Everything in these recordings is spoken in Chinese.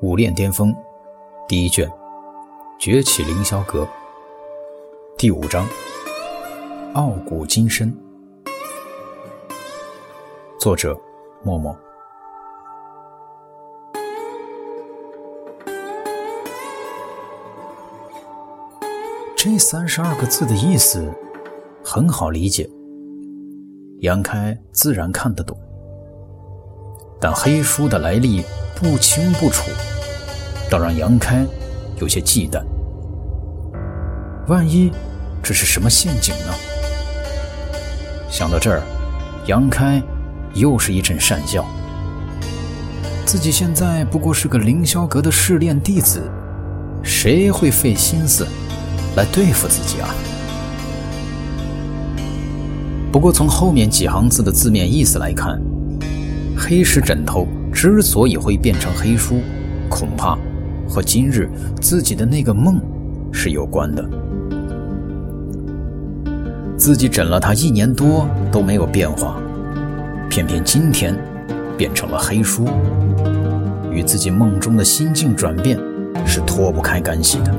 武炼巅峰，第一卷，崛起凌霄阁，第五章，傲骨金身。作者：默默。这三十二个字的意思很好理解，杨开自然看得懂，但黑书的来历不清不楚。倒让杨开有些忌惮，万一这是什么陷阱呢？想到这儿，杨开又是一阵讪笑。自己现在不过是个凌霄阁的试炼弟子，谁会费心思来对付自己啊？不过从后面几行字的字面意思来看，黑石枕头之所以会变成黑书，恐怕……和今日自己的那个梦是有关的。自己枕了他一年多都没有变化，偏偏今天变成了黑书，与自己梦中的心境转变是脱不开干系的。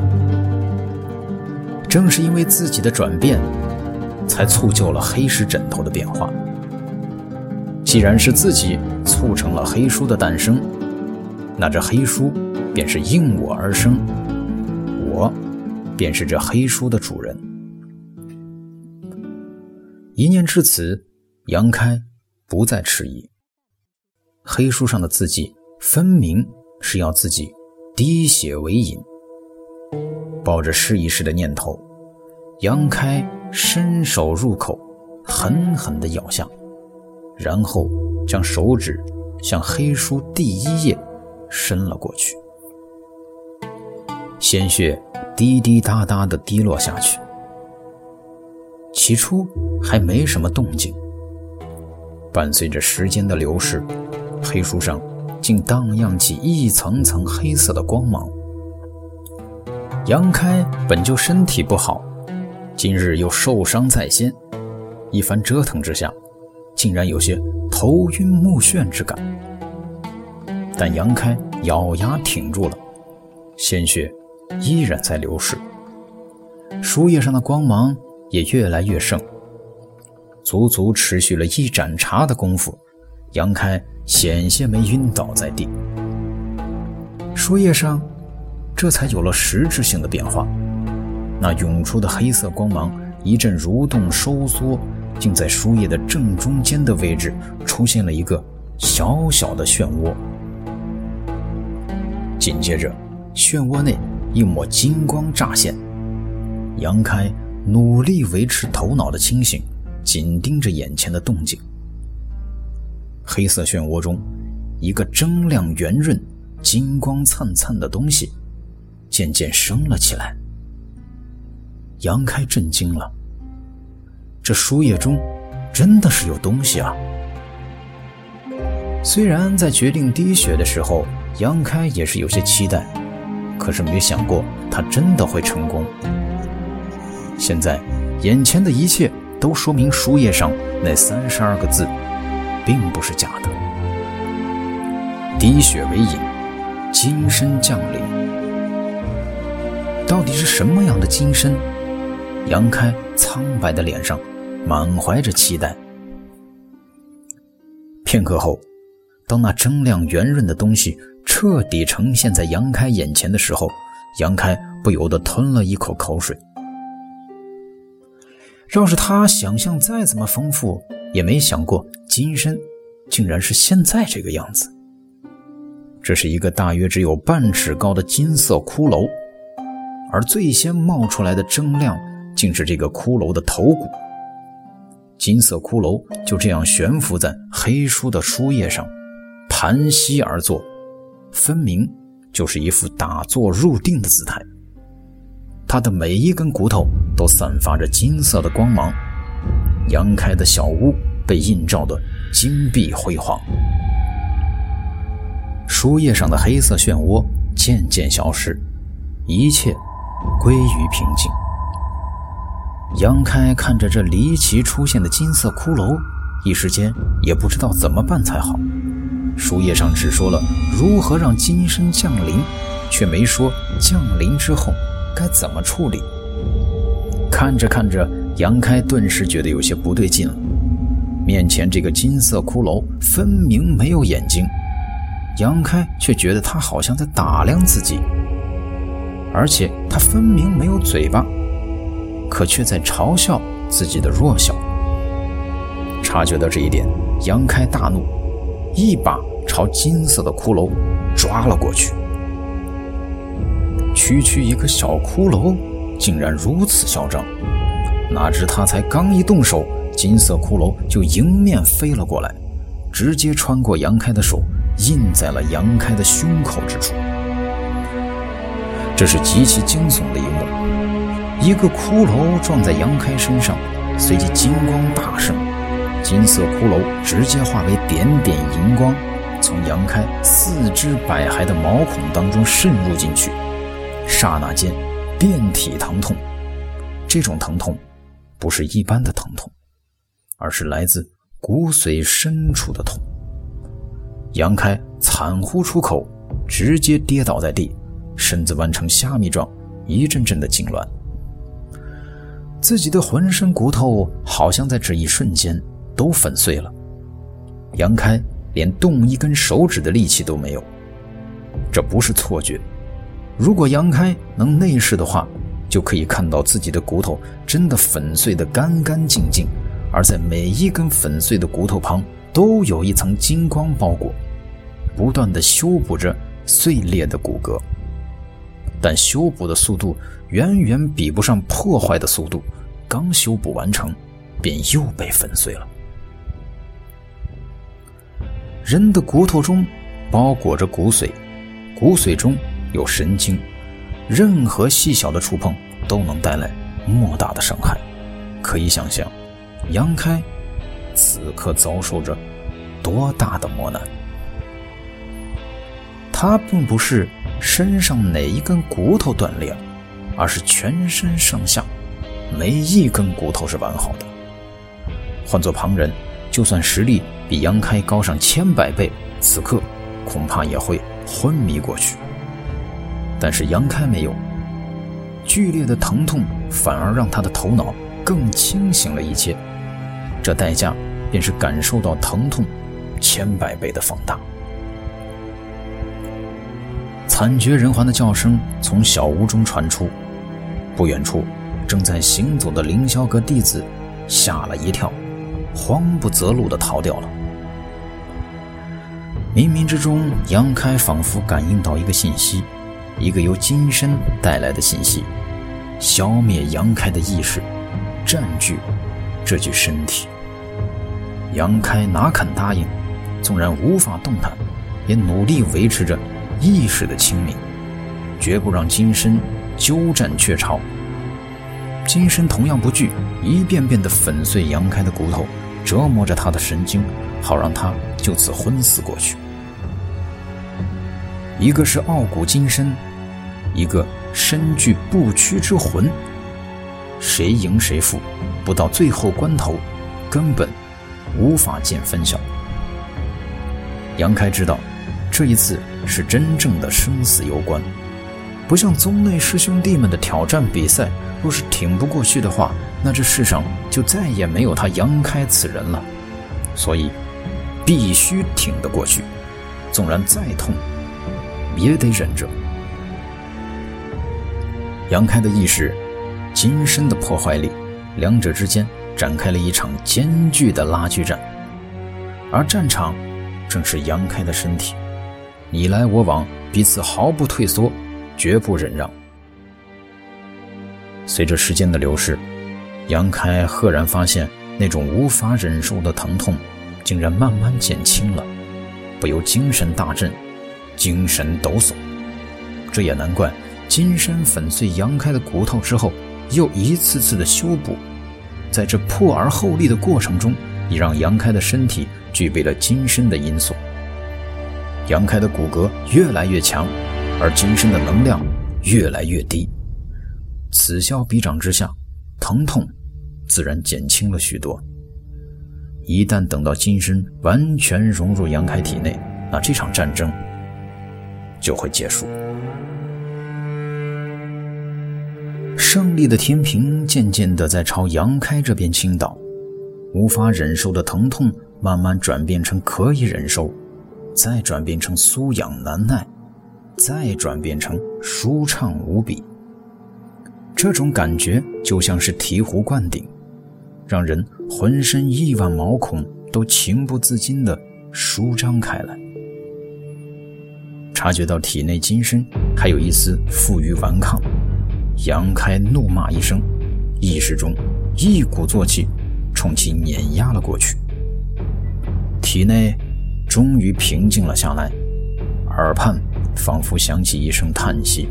正是因为自己的转变，才促就了黑石枕头的变化。既然是自己促成了黑书的诞生，那这黑书。便是应我而生，我便是这黑书的主人。一念至此，杨开不再迟疑。黑书上的字迹分明是要自己滴血为引，抱着试一试的念头，杨开伸手入口，狠狠地咬下，然后将手指向黑书第一页伸了过去。鲜血滴滴答答地滴落下去，起初还没什么动静。伴随着时间的流逝，黑书上竟荡漾起一层层黑色的光芒。杨开本就身体不好，今日又受伤在先，一番折腾之下，竟然有些头晕目眩之感。但杨开咬牙挺住了，鲜血。依然在流逝，书页上的光芒也越来越盛。足足持续了一盏茶的功夫，杨开险些没晕倒在地。书页上这才有了实质性的变化，那涌出的黑色光芒一阵蠕动收缩，竟在书页的正中间的位置出现了一个小小的漩涡。紧接着，漩涡内。一抹金光乍现，杨开努力维持头脑的清醒，紧盯着眼前的动静。黑色漩涡中，一个铮亮圆润、金光灿灿的东西渐渐升了起来。杨开震惊了，这书页中真的是有东西啊！虽然在决定滴血的时候，杨开也是有些期待。可是没想过，他真的会成功。现在，眼前的一切都说明书页上那三十二个字，并不是假的。滴血为引，金身降临。到底是什么样的金身？杨开苍白的脸上满怀着期待。片刻后，当那铮亮圆润的东西。彻底呈现在杨开眼前的时候，杨开不由得吞了一口口水。要是他想象再怎么丰富，也没想过金身竟然是现在这个样子。这是一个大约只有半尺高的金色骷髅，而最先冒出来的铮亮，竟是这个骷髅的头骨。金色骷髅就这样悬浮在黑书的书页上，盘膝而坐。分明就是一副打坐入定的姿态。他的每一根骨头都散发着金色的光芒，杨开的小屋被映照的金碧辉煌。书页上的黑色漩涡渐渐消失，一切归于平静。杨开看着这离奇出现的金色骷髅，一时间也不知道怎么办才好。书页上只说了如何让金身降临，却没说降临之后该怎么处理。看着看着，杨开顿时觉得有些不对劲了。面前这个金色骷髅分明没有眼睛，杨开却觉得他好像在打量自己，而且他分明没有嘴巴，可却在嘲笑自己的弱小。察觉到这一点，杨开大怒，一把朝金色的骷髅抓了过去。区区一个小骷髅！竟然如此嚣张！哪知他才刚一动手，金色骷髅就迎面飞了过来，直接穿过杨开的手，印在了杨开的胸口之处。这是极其惊悚的一幕：一个骷髅撞在杨开身上，随即金光大盛，金色骷髅直接化为点点银光，从杨开四肢百骸的毛孔当中渗入进去，刹那间。遍体疼痛，这种疼痛不是一般的疼痛，而是来自骨髓深处的痛。杨开惨呼出口，直接跌倒在地，身子弯成虾米状，一阵阵的痉挛。自己的浑身骨头好像在这一瞬间都粉碎了。杨开连动一根手指的力气都没有，这不是错觉。如果杨开能内视的话，就可以看到自己的骨头真的粉碎得干干净净，而在每一根粉碎的骨头旁都有一层金光包裹，不断的修补着碎裂的骨骼。但修补的速度远远比不上破坏的速度，刚修补完成，便又被粉碎了。人的骨头中包裹着骨髓，骨髓中。有神经，任何细小的触碰都能带来莫大的伤害。可以想象，杨开此刻遭受着多大的磨难。他并不是身上哪一根骨头断裂了，而是全身上下没一根骨头是完好的。换做旁人，就算实力比杨开高上千百倍，此刻恐怕也会昏迷过去。但是杨开没有，剧烈的疼痛反而让他的头脑更清醒了一些，这代价便是感受到疼痛千百倍的放大。惨绝人寰的叫声从小屋中传出，不远处正在行走的凌霄阁弟子吓了一跳，慌不择路的逃掉了。冥冥之中，杨开仿佛感应到一个信息。一个由金身带来的信息，消灭杨开的意识，占据这具身体。杨开哪肯答应？纵然无法动弹，也努力维持着意识的清明，绝不让金身鸠占鹊巢。金身同样不惧，一遍遍地粉碎杨开的骨头，折磨着他的神经，好让他就此昏死过去。一个是傲骨金身。一个身具不屈之魂，谁赢谁负，不到最后关头，根本无法见分晓。杨开知道，这一次是真正的生死攸关，不像宗内师兄弟们的挑战比赛，若是挺不过去的话，那这世上就再也没有他杨开此人了。所以，必须挺得过去，纵然再痛，也得忍着。杨开的意识，金身的破坏力，两者之间展开了一场艰巨的拉锯战，而战场正是杨开的身体，你来我往，彼此毫不退缩，绝不忍让。随着时间的流逝，杨开赫然发现，那种无法忍受的疼痛，竟然慢慢减轻了，不由精神大振，精神抖擞。这也难怪。金身粉碎杨开的骨头之后，又一次次的修补，在这破而后立的过程中，也让杨开的身体具备了金身的因素。杨开的骨骼越来越强，而金身的能量越来越低。此消彼长之下，疼痛自然减轻了许多。一旦等到金身完全融入杨开体内，那这场战争就会结束。胜利的天平渐渐地在朝杨开这边倾倒，无法忍受的疼痛慢慢转变成可以忍受，再转变成酥痒难耐，再转变成舒畅无比。这种感觉就像是醍醐灌顶，让人浑身亿万毛孔都情不自禁地舒张开来。察觉到体内金身还有一丝负隅顽抗，杨开怒骂一声，意识中一鼓作气冲其碾压了过去。体内终于平静了下来，耳畔仿佛响起一声叹息，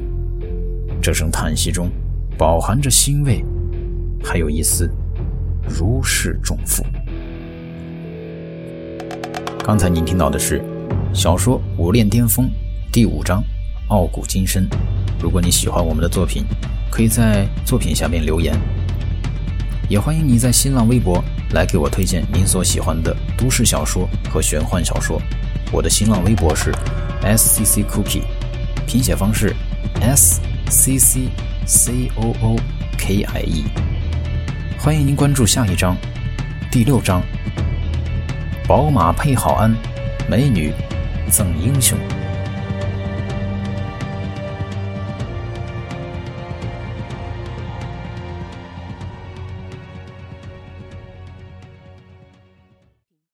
这声叹息中。饱含着欣慰，还有一丝如释重负。刚才您听到的是小说《武炼巅峰》第五章《傲骨金身》。如果你喜欢我们的作品，可以在作品下面留言，也欢迎你在新浪微博来给我推荐您所喜欢的都市小说和玄幻小说。我的新浪微博是 S C C Cookie，拼写方式 S C C。C O O K I E，欢迎您关注下一章，第六章，宝马配好鞍，美女赠英雄。